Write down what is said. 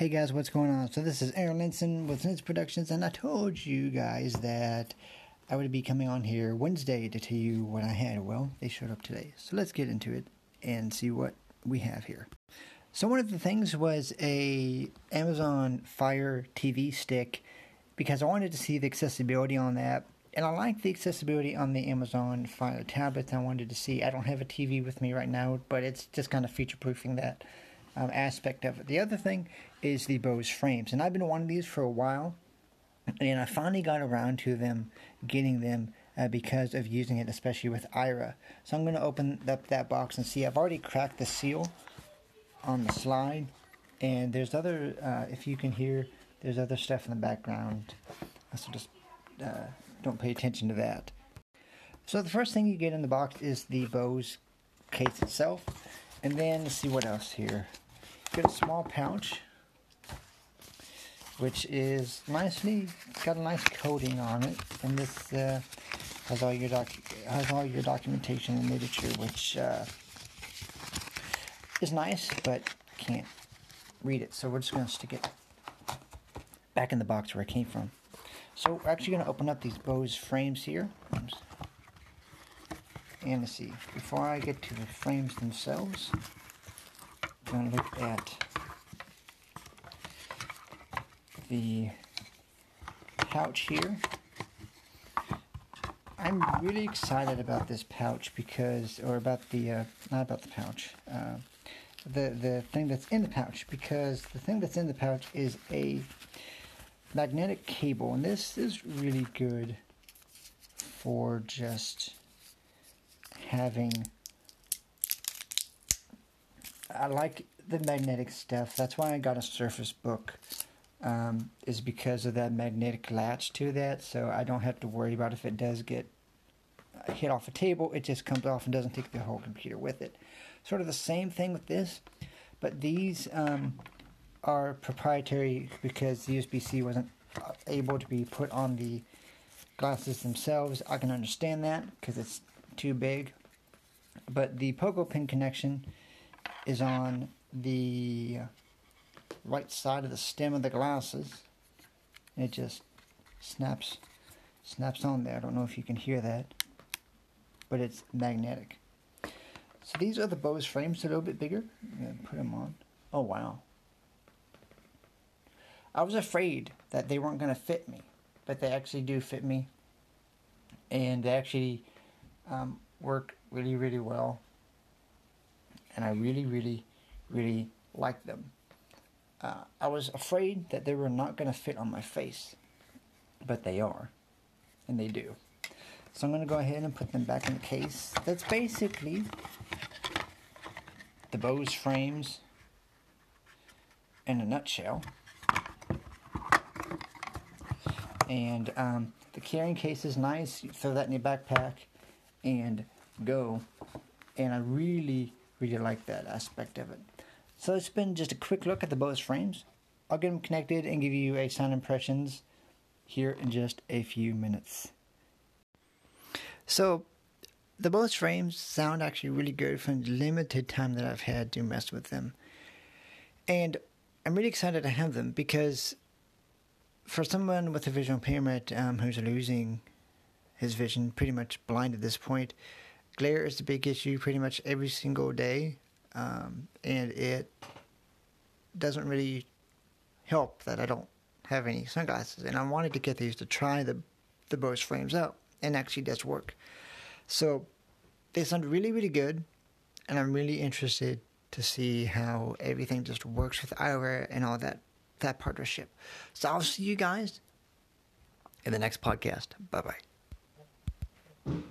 Hey guys, what's going on? So this is Aaron Linson with Linson Productions, and I told you guys that I would be coming on here Wednesday to tell you what I had. Well, they showed up today, so let's get into it and see what we have here. So one of the things was a Amazon Fire TV stick because I wanted to see the accessibility on that, and I like the accessibility on the Amazon Fire tablets. I wanted to see. I don't have a TV with me right now, but it's just kind of future proofing that um, aspect of it. The other thing is the Bose frames, and I've been wanting these for a while, and I finally got around to them, getting them uh, because of using it, especially with Aira. So I'm going to open up that box and see. I've already cracked the seal on the slide, and there's other. Uh, if you can hear, there's other stuff in the background. So just uh, don't pay attention to that. So the first thing you get in the box is the Bose case itself. And then let's see what else here. Get a small pouch, which is nicely got a nice coating on it, and this uh, has all your doc has all your documentation and literature, which uh, is nice, but can't read it. So we're just gonna stick it back in the box where it came from. So we're actually gonna open up these Bose frames here. See, before I get to the frames themselves, I'm going to look at the pouch here. I'm really excited about this pouch because, or about the, uh, not about the pouch, uh, the, the thing that's in the pouch because the thing that's in the pouch is a magnetic cable and this is really good for just having I like the magnetic stuff. That's why I got a Surface Book. Um, is because of that magnetic latch to that, so I don't have to worry about if it does get hit off a table. It just comes off and doesn't take the whole computer with it. Sort of the same thing with this, but these um, are proprietary because the USB-C wasn't able to be put on the glasses themselves. I can understand that because it's too big but the pogo pin connection is on the right side of the stem of the glasses. It just snaps snaps on there. I don't know if you can hear that, but it's magnetic. So these are the Bose frames, a little bit bigger. put them on. Oh wow. I was afraid that they weren't going to fit me, but they actually do fit me, and they actually um, work really, really well. And I really, really, really like them. Uh, I was afraid that they were not going to fit on my face, but they are, and they do. So I'm going to go ahead and put them back in the case. That's basically the Bose frames in a nutshell. And um, the carrying case is nice. You throw that in your backpack and go. And I really, really like that aspect of it. So it's been just a quick look at the Bose frames. I'll get them connected and give you a sound impressions here in just a few minutes. So the Bose frames sound actually really good from the limited time that I've had to mess with them. And I'm really excited to have them because for someone with a visual impairment um, who's losing his vision, pretty much blind at this point, glare is the big issue pretty much every single day, um, and it doesn't really help that I don't have any sunglasses. And I wanted to get these to try the the Bose frames out, and actually does work. So they sound really, really good, and I'm really interested to see how everything just works with Aira and all that that partnership. So I'll see you guys in the next podcast. Bye bye.